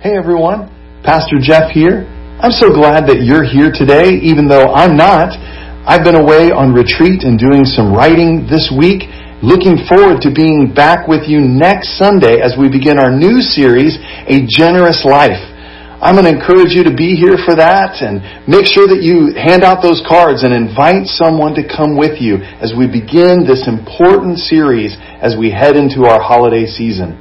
Hey everyone, Pastor Jeff here. I'm so glad that you're here today, even though I'm not. I've been away on retreat and doing some writing this week. Looking forward to being back with you next Sunday as we begin our new series, A Generous Life. I'm going to encourage you to be here for that and make sure that you hand out those cards and invite someone to come with you as we begin this important series as we head into our holiday season.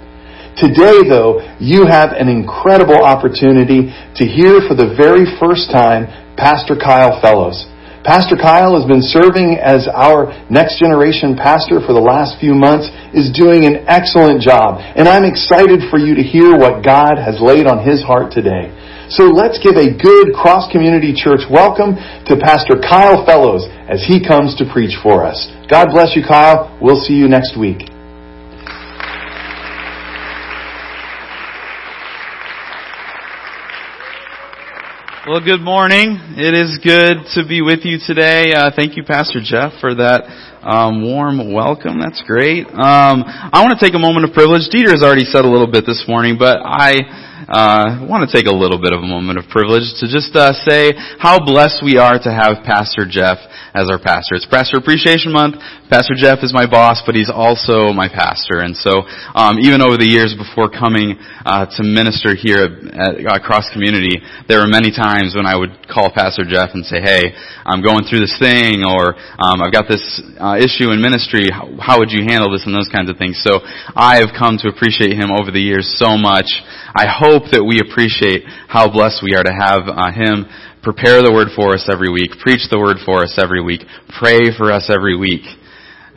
Today, though, you have an incredible opportunity to hear for the very first time Pastor Kyle Fellows. Pastor Kyle has been serving as our next generation pastor for the last few months, is doing an excellent job, and I'm excited for you to hear what God has laid on his heart today. So let's give a good cross community church welcome to Pastor Kyle Fellows as he comes to preach for us. God bless you, Kyle. We'll see you next week. Well, good morning. It is good to be with you today. Uh, thank you, Pastor Jeff, for that um, warm welcome. That's great. Um, I want to take a moment of privilege. Dieter has already said a little bit this morning, but I uh, want to take a little bit of a moment of privilege to just uh, say how blessed we are to have Pastor Jeff as our pastor. It's Pastor Appreciation Month. Pastor Jeff is my boss, but he's also my pastor. And so, um, even over the years before coming uh, to minister here at, at Cross Community, there were many times when I would call Pastor Jeff and say, "Hey, I'm going through this thing," or um, "I've got this uh, issue in ministry. How, how would you handle this?" and those kinds of things. So, I have come to appreciate him over the years so much. I hope that we appreciate how blessed we are to have uh, him prepare the word for us every week, preach the word for us every week, pray for us every week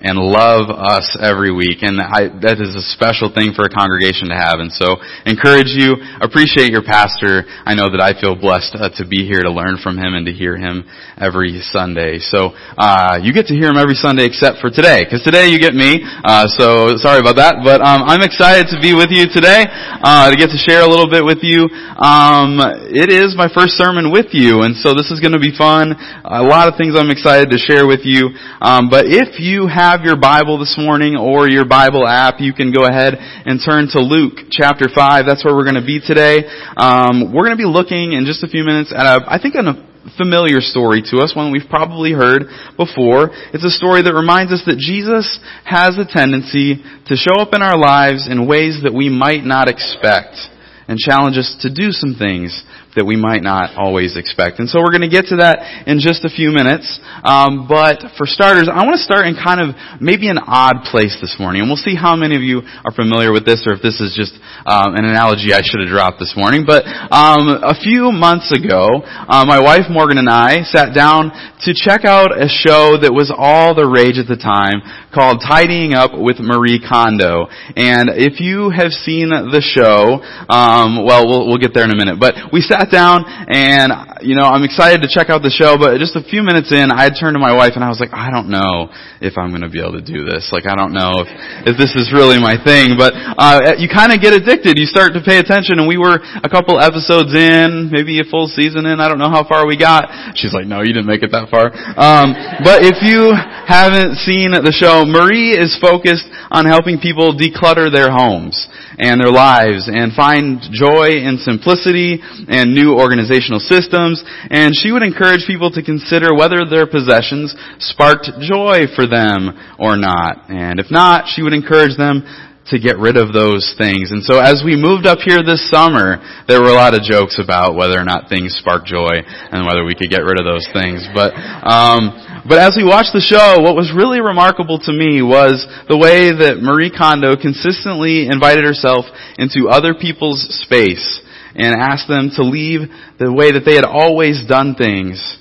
and love us every week. And I, that is a special thing for a congregation to have. And so encourage you, appreciate your pastor. I know that I feel blessed uh, to be here to learn from him and to hear him every Sunday. So, uh, you get to hear him every Sunday except for today, because today you get me. Uh, so sorry about that, but, um, I'm excited to be with you today, uh, to get to share a little bit with you. Um, it is my first sermon with you, and so this is going to be fun. A lot of things I'm excited to share with you. Um, but if you have have your Bible this morning or your Bible app, you can go ahead and turn to Luke chapter 5. That's where we're going to be today. Um, we're going to be looking in just a few minutes at a, I think a familiar story to us, one we've probably heard before. It's a story that reminds us that Jesus has a tendency to show up in our lives in ways that we might not expect and challenge us to do some things that we might not always expect. And so we're going to get to that in just a few minutes. Um, but for starters, I want to start in kind of maybe an odd place this morning, and we'll see how many of you are familiar with this, or if this is just um, an analogy I should have dropped this morning. But um, a few months ago, uh, my wife Morgan and I sat down to check out a show that was all the rage at the time called Tidying Up with Marie Kondo. And if you have seen the show, um, well, well, we'll get there in a minute. But we sat down and, you know, I'm excited to check out the show, but just a few minutes in, I turned to my wife and I was like, I don't know if I'm going to be able to do this. Like, I don't know if, if this is really my thing. But uh, you kind of get addicted. You start to pay attention, and we were a couple episodes in, maybe a full season in. I don't know how far we got. She's like, No, you didn't make it that far. Um, but if you haven't seen the show, Marie is focused on helping people declutter their homes and their lives and find joy in simplicity and new organizational systems. And she would encourage people to consider whether their possessions sparked joy for them or not. And if not, she would encourage them to get rid of those things. And so as we moved up here this summer, there were a lot of jokes about whether or not things spark joy and whether we could get rid of those things. But, um, but as we watched the show, what was really remarkable to me was the way that Marie Kondo consistently invited herself into other people's space and asked them to leave the way that they had always done things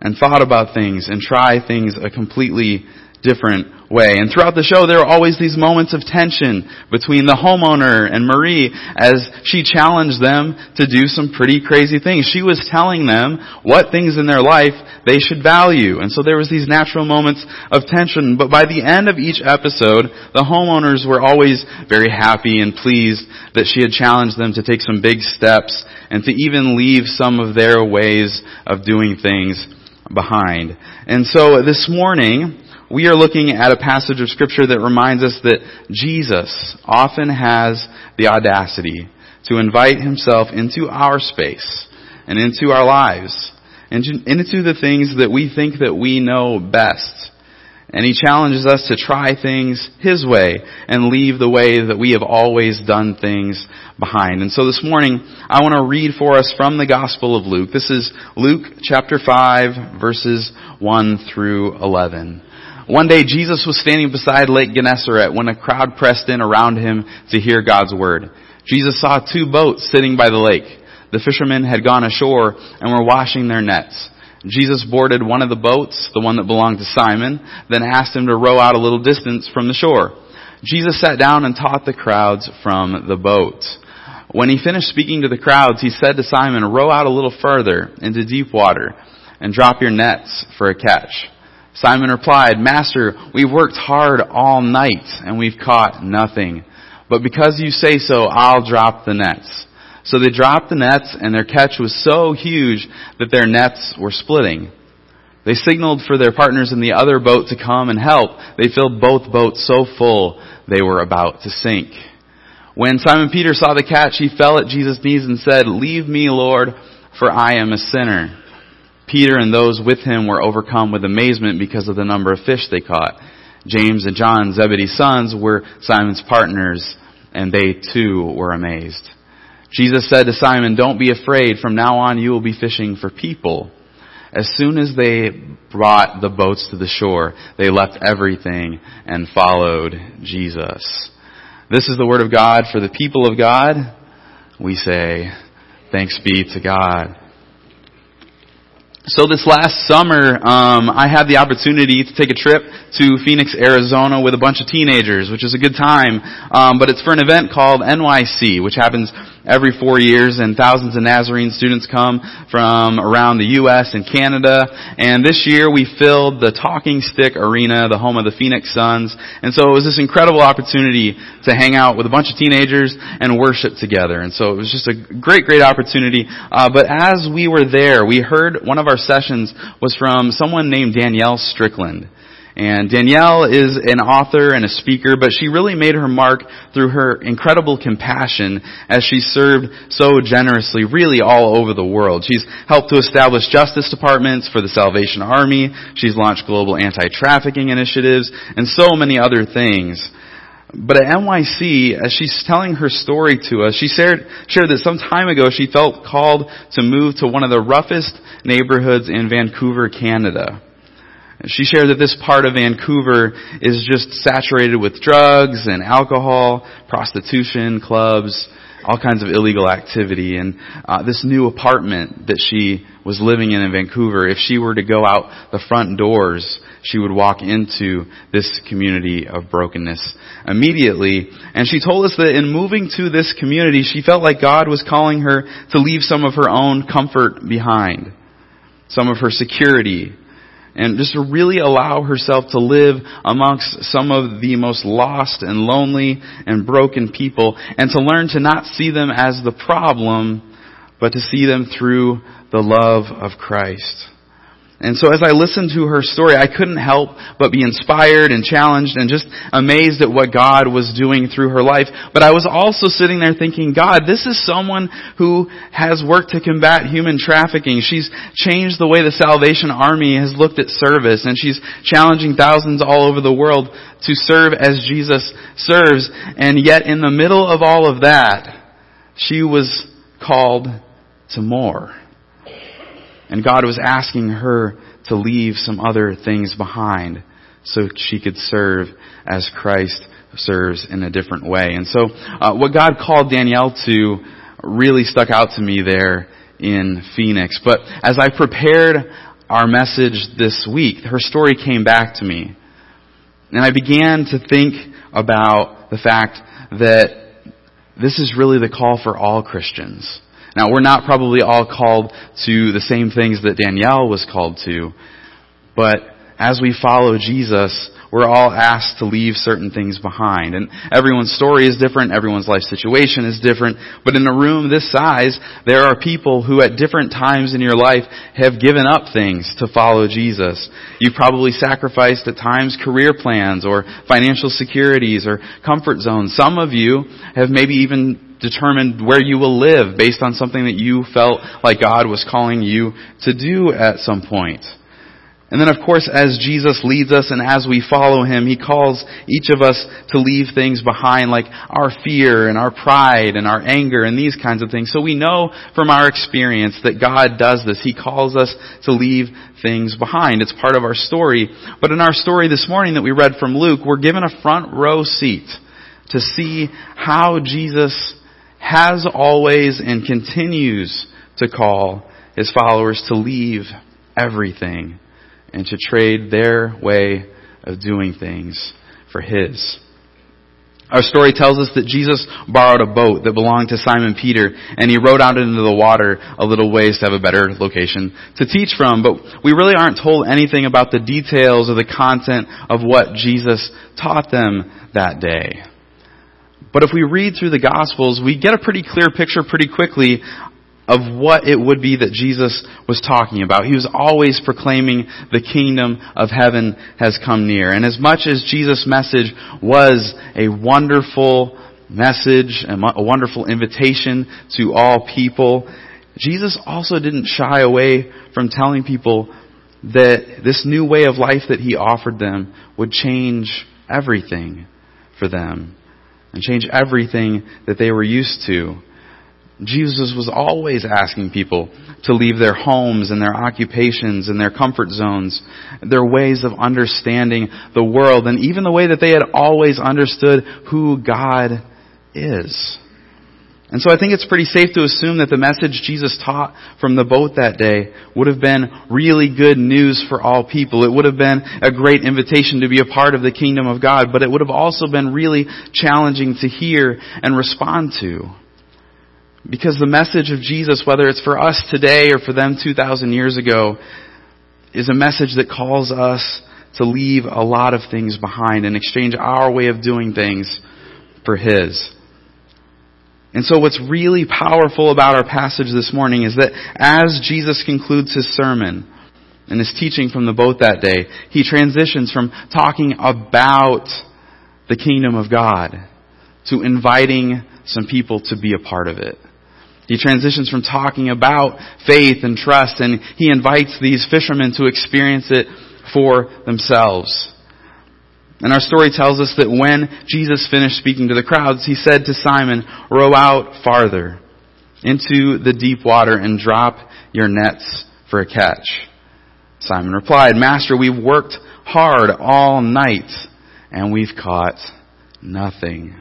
and thought about things and try things a completely different way. And throughout the show, there are always these moments of tension between the homeowner and Marie as she challenged them to do some pretty crazy things. She was telling them what things in their life they should value. And so there was these natural moments of tension. But by the end of each episode, the homeowners were always very happy and pleased that she had challenged them to take some big steps and to even leave some of their ways of doing things behind. And so this morning, we are looking at a passage of scripture that reminds us that Jesus often has the audacity to invite himself into our space and into our lives, and into the things that we think that we know best. And he challenges us to try things his way and leave the way that we have always done things behind. And so this morning, I want to read for us from the Gospel of Luke. This is Luke chapter 5 verses 1 through 11. One day Jesus was standing beside Lake Gennesaret when a crowd pressed in around him to hear God's word. Jesus saw two boats sitting by the lake. The fishermen had gone ashore and were washing their nets. Jesus boarded one of the boats, the one that belonged to Simon, then asked him to row out a little distance from the shore. Jesus sat down and taught the crowds from the boat. When he finished speaking to the crowds, he said to Simon, row out a little further into deep water and drop your nets for a catch. Simon replied, Master, we've worked hard all night and we've caught nothing. But because you say so, I'll drop the nets. So they dropped the nets and their catch was so huge that their nets were splitting. They signaled for their partners in the other boat to come and help. They filled both boats so full they were about to sink. When Simon Peter saw the catch, he fell at Jesus' knees and said, Leave me, Lord, for I am a sinner. Peter and those with him were overcome with amazement because of the number of fish they caught. James and John, Zebedee's sons, were Simon's partners, and they too were amazed. Jesus said to Simon, Don't be afraid. From now on you will be fishing for people. As soon as they brought the boats to the shore, they left everything and followed Jesus. This is the word of God for the people of God. We say, Thanks be to God. So this last summer, um, I had the opportunity to take a trip to Phoenix, Arizona with a bunch of teenagers, which is a good time. Um, but it's for an event called NYC, which happens every four years, and thousands of Nazarene students come from around the U.S. and Canada. And this year we filled the Talking Stick Arena, the home of the Phoenix Suns. And so it was this incredible opportunity to hang out with a bunch of teenagers and worship together. And so it was just a great, great opportunity. Uh, but as we were there, we heard one of our sessions was from someone named Danielle Strickland. And Danielle is an author and a speaker, but she really made her mark through her incredible compassion as she served so generously really all over the world. She's helped to establish justice departments for the Salvation Army. She's launched global anti-trafficking initiatives and so many other things. But at NYC, as she's telling her story to us, she shared, shared that some time ago she felt called to move to one of the roughest neighborhoods in Vancouver, Canada. She shared that this part of Vancouver is just saturated with drugs and alcohol, prostitution, clubs, all kinds of illegal activity. And uh, this new apartment that she was living in in Vancouver, if she were to go out the front doors, she would walk into this community of brokenness immediately. And she told us that in moving to this community, she felt like God was calling her to leave some of her own comfort behind, some of her security, and just to really allow herself to live amongst some of the most lost and lonely and broken people and to learn to not see them as the problem, but to see them through the love of Christ. And so as I listened to her story, I couldn't help but be inspired and challenged and just amazed at what God was doing through her life. But I was also sitting there thinking, God, this is someone who has worked to combat human trafficking. She's changed the way the Salvation Army has looked at service and she's challenging thousands all over the world to serve as Jesus serves. And yet in the middle of all of that, she was called to more. And God was asking her to leave some other things behind so she could serve as Christ serves in a different way. And so, uh, what God called Danielle to really stuck out to me there in Phoenix. But as I prepared our message this week, her story came back to me. And I began to think about the fact that this is really the call for all Christians. Now, we're not probably all called to the same things that Danielle was called to, but as we follow Jesus, we're all asked to leave certain things behind. And everyone's story is different, everyone's life situation is different, but in a room this size, there are people who at different times in your life have given up things to follow Jesus. You've probably sacrificed at times career plans or financial securities or comfort zones. Some of you have maybe even determine where you will live based on something that you felt like God was calling you to do at some point. And then of course, as Jesus leads us and as we follow Him, He calls each of us to leave things behind like our fear and our pride and our anger and these kinds of things. So we know from our experience that God does this. He calls us to leave things behind. It's part of our story. But in our story this morning that we read from Luke, we're given a front row seat to see how Jesus has always and continues to call His followers to leave everything and to trade their way of doing things for His. Our story tells us that Jesus borrowed a boat that belonged to Simon Peter and he rowed out into the water a little ways to have a better location to teach from, but we really aren't told anything about the details or the content of what Jesus taught them that day. But if we read through the Gospels, we get a pretty clear picture pretty quickly of what it would be that Jesus was talking about. He was always proclaiming the kingdom of heaven has come near. And as much as Jesus' message was a wonderful message, and a wonderful invitation to all people, Jesus also didn't shy away from telling people that this new way of life that he offered them would change everything for them and change everything that they were used to. Jesus was always asking people to leave their homes and their occupations and their comfort zones, their ways of understanding the world, and even the way that they had always understood who God is. And so I think it's pretty safe to assume that the message Jesus taught from the boat that day would have been really good news for all people. It would have been a great invitation to be a part of the kingdom of God, but it would have also been really challenging to hear and respond to. Because the message of Jesus, whether it's for us today or for them 2,000 years ago, is a message that calls us to leave a lot of things behind and exchange our way of doing things for His. And so what's really powerful about our passage this morning is that as Jesus concludes His sermon and His teaching from the boat that day, He transitions from talking about the kingdom of God to inviting some people to be a part of it. He transitions from talking about faith and trust and he invites these fishermen to experience it for themselves. And our story tells us that when Jesus finished speaking to the crowds, he said to Simon, row out farther into the deep water and drop your nets for a catch. Simon replied, Master, we've worked hard all night and we've caught nothing.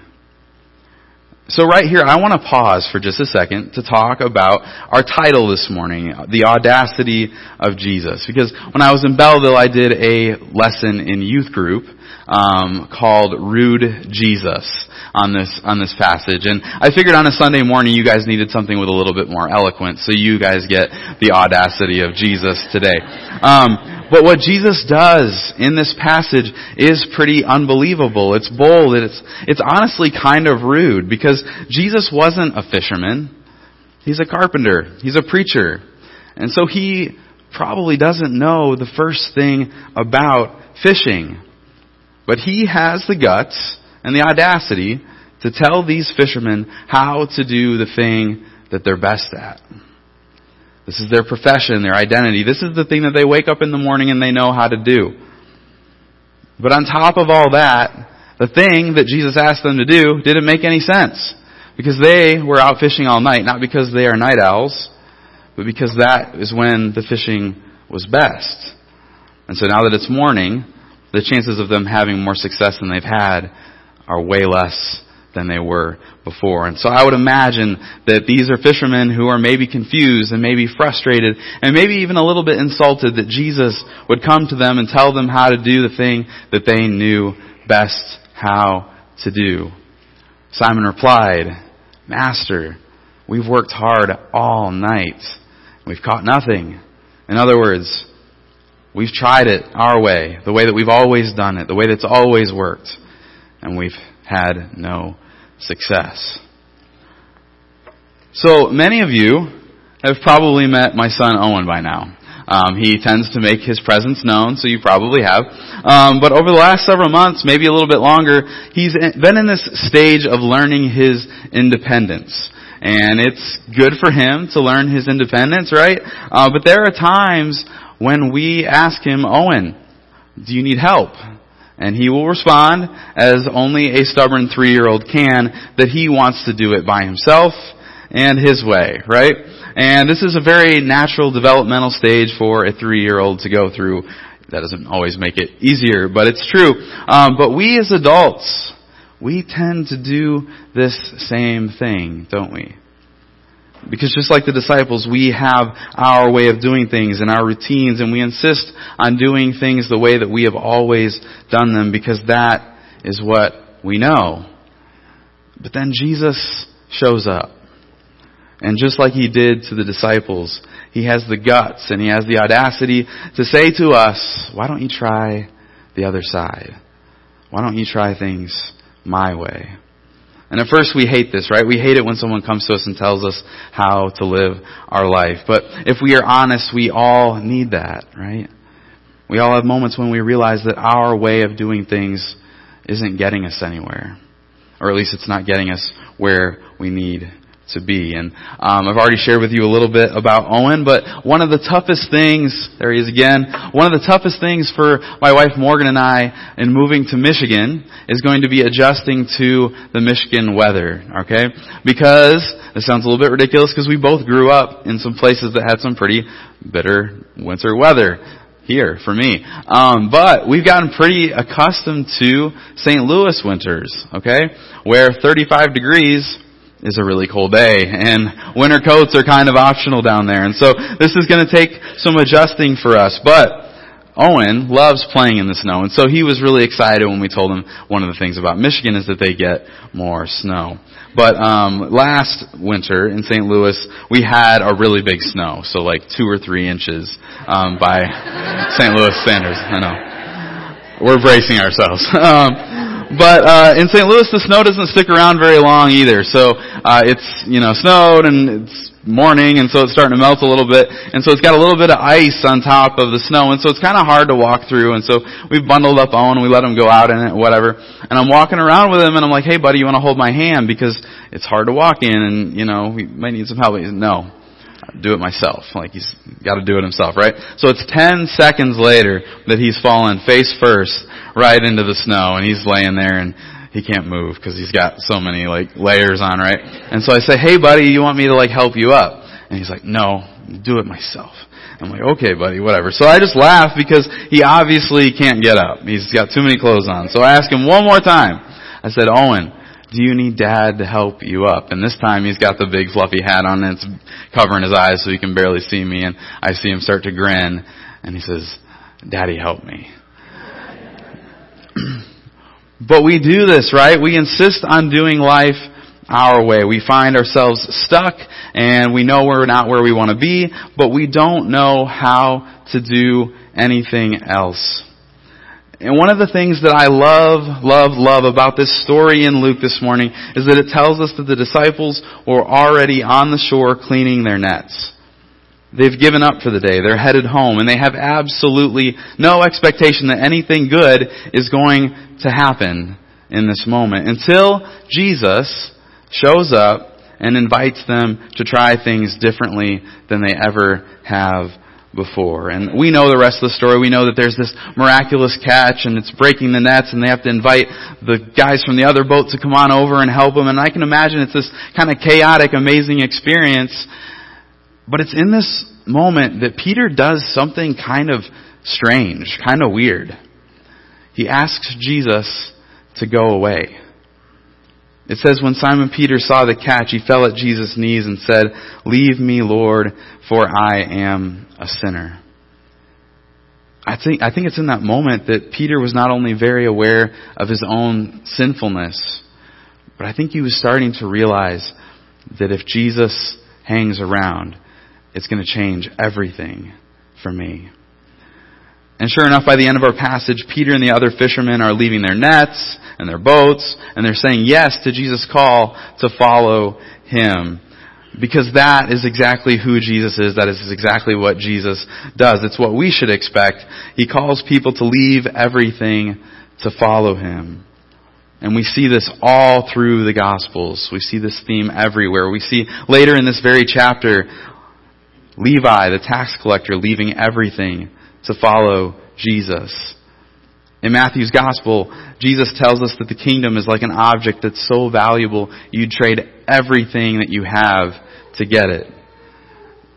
So right here, I want to pause for just a second to talk about our title this morning, The Audacity of Jesus. Because when I was in Belleville, I did a lesson in youth group, um, called Rude Jesus on this, on this passage. And I figured on a Sunday morning you guys needed something with a little bit more eloquence, so you guys get the audacity of Jesus today. Um, but what Jesus does in this passage is pretty unbelievable. It's bold. It's, it's honestly kind of rude because Jesus wasn't a fisherman. He's a carpenter. He's a preacher. And so he probably doesn't know the first thing about fishing. But he has the guts and the audacity to tell these fishermen how to do the thing that they're best at. This is their profession, their identity. This is the thing that they wake up in the morning and they know how to do. But on top of all that, the thing that Jesus asked them to do didn't make any sense. Because they were out fishing all night, not because they are night owls, but because that is when the fishing was best. And so now that it's morning, the chances of them having more success than they've had are way less than they were before. And so I would imagine that these are fishermen who are maybe confused and maybe frustrated and maybe even a little bit insulted that Jesus would come to them and tell them how to do the thing that they knew best how to do. Simon replied, Master, we've worked hard all night. We've caught nothing. In other words, we've tried it our way, the way that we've always done it, the way that's always worked, and we've had no success. So many of you have probably met my son Owen by now. Um, he tends to make his presence known, so you probably have. Um, but over the last several months, maybe a little bit longer, he's been in this stage of learning his independence. And it's good for him to learn his independence, right? Uh, but there are times when we ask him, Owen, do you need help? And he will respond, as only a stubborn three-year-old can, that he wants to do it by himself and his way, right? And this is a very natural developmental stage for a three-year-old to go through. That doesn't always make it easier, but it's true. Um, but we as adults, we tend to do this same thing, don't we? Because just like the disciples, we have our way of doing things and our routines and we insist on doing things the way that we have always done them because that is what we know. But then Jesus shows up. And just like he did to the disciples, he has the guts and he has the audacity to say to us, why don't you try the other side? Why don't you try things my way? And at first we hate this, right? We hate it when someone comes to us and tells us how to live our life. But if we are honest, we all need that, right? We all have moments when we realize that our way of doing things isn't getting us anywhere. Or at least it's not getting us where we need to be. And um, I've already shared with you a little bit about Owen, but one of the toughest things, there he is again, one of the toughest things for my wife Morgan and I in moving to Michigan is going to be adjusting to the Michigan weather, okay? Because, it sounds a little bit ridiculous because we both grew up in some places that had some pretty bitter winter weather here for me. Um, but we've gotten pretty accustomed to St. Louis winters, okay? Where 35 degrees is a really cold day and winter coats are kind of optional down there. And so this is going to take some adjusting for us. But Owen loves playing in the snow and so he was really excited when we told him one of the things about Michigan is that they get more snow. But um, last winter in St. Louis, we had a really big snow, so like two or three inches um, by St. Louis standards. I know we're bracing ourselves. Um, but uh, in St. Louis, the snow doesn't stick around very long either. So uh, it's you know snowed and it's morning, and so it's starting to melt a little bit, and so it's got a little bit of ice on top of the snow, and so it's kind of hard to walk through. And so we've bundled up Owen, and we let him go out in it, whatever. And I'm walking around with him, and I'm like, "Hey, buddy, you want to hold my hand because it's hard to walk in, and you know we might need some help." He said, "No." Do it myself. Like he's got to do it himself, right? So it's 10 seconds later that he's fallen face first right into the snow and he's laying there and he can't move because he's got so many like layers on, right? And so I say, hey buddy, you want me to like help you up? And he's like, no, do it myself. I'm like, okay buddy, whatever. So I just laugh because he obviously can't get up. He's got too many clothes on. So I ask him one more time. I said, Owen, do you need dad to help you up? And this time he's got the big fluffy hat on and it's covering his eyes so he can barely see me and I see him start to grin and he says, Daddy help me. but we do this, right? We insist on doing life our way. We find ourselves stuck and we know we're not where we want to be, but we don't know how to do anything else. And one of the things that I love, love, love about this story in Luke this morning is that it tells us that the disciples were already on the shore cleaning their nets. They've given up for the day. They're headed home and they have absolutely no expectation that anything good is going to happen in this moment until Jesus shows up and invites them to try things differently than they ever have before. And we know the rest of the story. We know that there's this miraculous catch and it's breaking the nets and they have to invite the guys from the other boat to come on over and help them. And I can imagine it's this kind of chaotic, amazing experience. But it's in this moment that Peter does something kind of strange, kind of weird. He asks Jesus to go away. It says, when Simon Peter saw the catch, he fell at Jesus' knees and said, Leave me, Lord, for I am a sinner. I think, I think it's in that moment that Peter was not only very aware of his own sinfulness, but I think he was starting to realize that if Jesus hangs around, it's going to change everything for me. And sure enough, by the end of our passage, Peter and the other fishermen are leaving their nets and their boats, and they're saying yes to Jesus' call to follow him. Because that is exactly who Jesus is. That is exactly what Jesus does. It's what we should expect. He calls people to leave everything to follow Him. And we see this all through the Gospels. We see this theme everywhere. We see later in this very chapter, Levi, the tax collector, leaving everything to follow Jesus. In Matthew's Gospel, Jesus tells us that the kingdom is like an object that's so valuable you'd trade everything that you have to get it.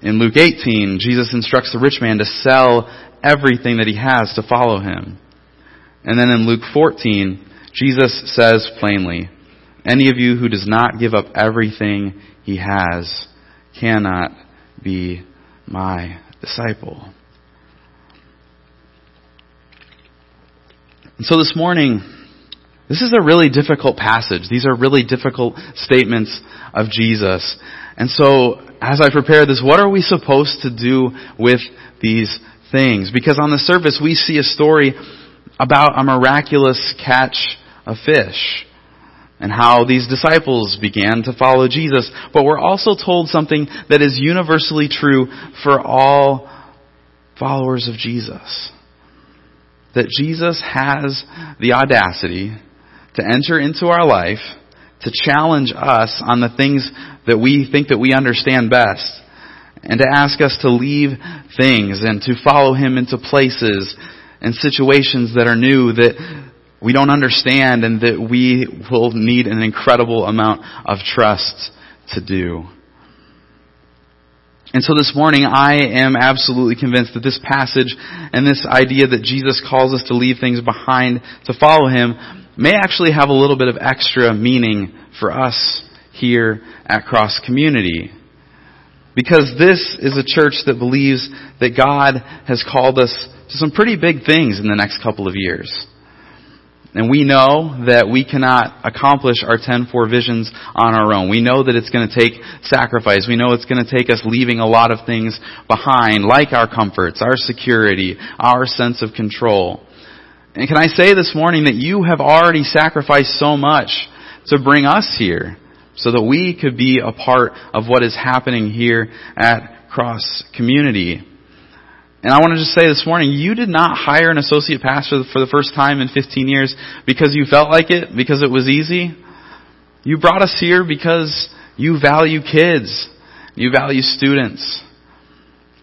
In Luke 18, Jesus instructs the rich man to sell everything that he has to follow him. And then in Luke 14, Jesus says plainly, any of you who does not give up everything he has cannot be my disciple. And so this morning, this is a really difficult passage. These are really difficult statements of Jesus. And so, as I prepare this, what are we supposed to do with these things? Because on the surface, we see a story about a miraculous catch of fish and how these disciples began to follow Jesus. But we're also told something that is universally true for all followers of Jesus that Jesus has the audacity to enter into our life to challenge us on the things that we think that we understand best and to ask us to leave things and to follow him into places and situations that are new that we don't understand and that we will need an incredible amount of trust to do. And so this morning, I am absolutely convinced that this passage and this idea that Jesus calls us to leave things behind to follow Him may actually have a little bit of extra meaning for us here at Cross Community. Because this is a church that believes that God has called us to some pretty big things in the next couple of years. And we know that we cannot accomplish our 10-4 visions on our own. We know that it's going to take sacrifice. We know it's going to take us leaving a lot of things behind, like our comforts, our security, our sense of control. And can I say this morning that you have already sacrificed so much to bring us here so that we could be a part of what is happening here at Cross Community. And I want to just say this morning, you did not hire an associate pastor for the first time in 15 years because you felt like it, because it was easy. You brought us here because you value kids. You value students.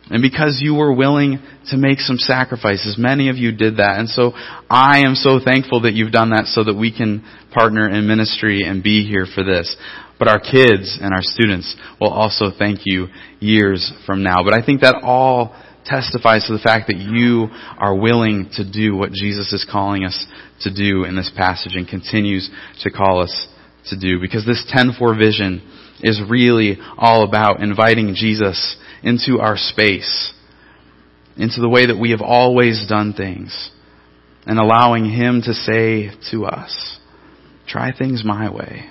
And because you were willing to make some sacrifices. Many of you did that. And so I am so thankful that you've done that so that we can partner in ministry and be here for this. But our kids and our students will also thank you years from now. But I think that all testifies to the fact that you are willing to do what Jesus is calling us to do in this passage and continues to call us to do. Because this 10-4 vision is really all about inviting Jesus into our space, into the way that we have always done things, and allowing Him to say to us, try things my way.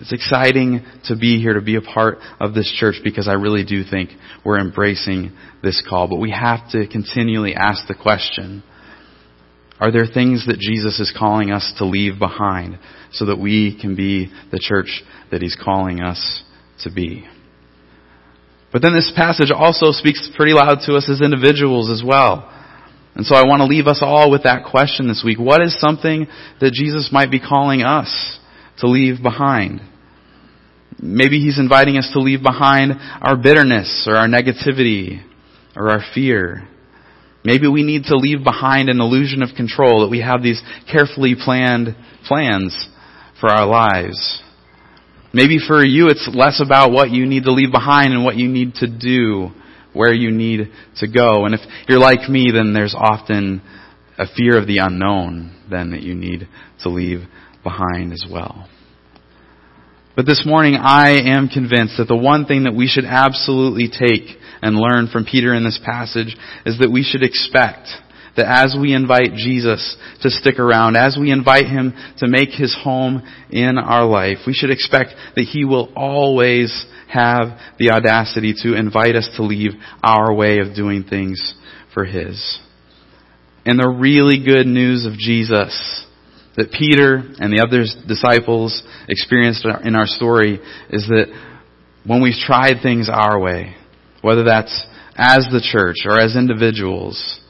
It's exciting to be here, to be a part of this church because I really do think we're embracing this call. But we have to continually ask the question, are there things that Jesus is calling us to leave behind so that we can be the church that He's calling us to be? But then this passage also speaks pretty loud to us as individuals as well. And so I want to leave us all with that question this week. What is something that Jesus might be calling us to leave behind? Maybe He's inviting us to leave behind our bitterness or our negativity or our fear. Maybe we need to leave behind an illusion of control, that we have these carefully planned plans for our lives. Maybe for you it's less about what you need to leave behind and what you need to do, where you need to go. And if you're like me, then there's often a fear of the unknown then that you need to leave behind as well. But this morning I am convinced that the one thing that we should absolutely take and learn from Peter in this passage is that we should expect that as we invite Jesus to stick around, as we invite Him to make His home in our life, we should expect that He will always have the audacity to invite us to leave our way of doing things for His. And the really good news of Jesus that Peter and the other disciples experienced in our story is that when we've tried things our way, whether that's as the church or as individuals,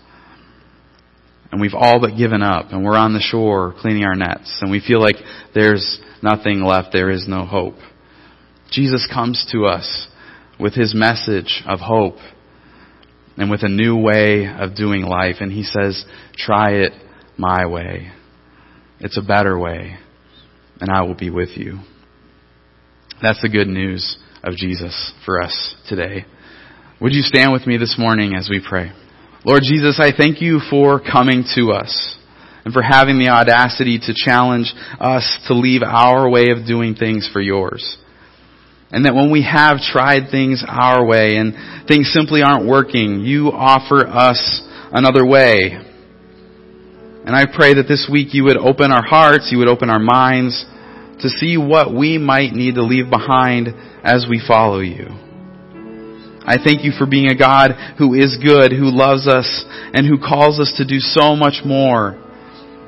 and we've all but given up and we're on the shore cleaning our nets and we feel like there's nothing left, there is no hope. Jesus comes to us with his message of hope and with a new way of doing life and he says, try it my way. It's a better way and I will be with you. That's the good news of Jesus for us today. Would you stand with me this morning as we pray? Lord Jesus, I thank you for coming to us and for having the audacity to challenge us to leave our way of doing things for yours. And that when we have tried things our way and things simply aren't working, you offer us another way. And I pray that this week you would open our hearts, you would open our minds to see what we might need to leave behind as we follow you. I thank you for being a God who is good, who loves us, and who calls us to do so much more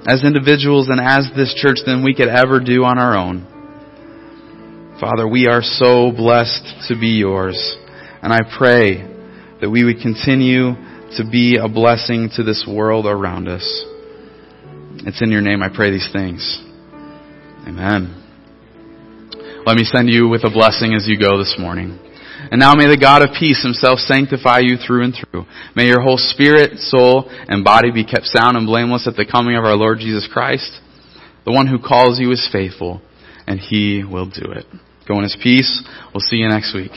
as individuals and as this church than we could ever do on our own. Father, we are so blessed to be yours. And I pray that we would continue to be a blessing to this world around us. It's in your name I pray these things. Amen. Let me send you with a blessing as you go this morning. And now may the God of peace himself sanctify you through and through. May your whole spirit, soul, and body be kept sound and blameless at the coming of our Lord Jesus Christ. The one who calls you is faithful, and he will do it. Go in his peace. We'll see you next week.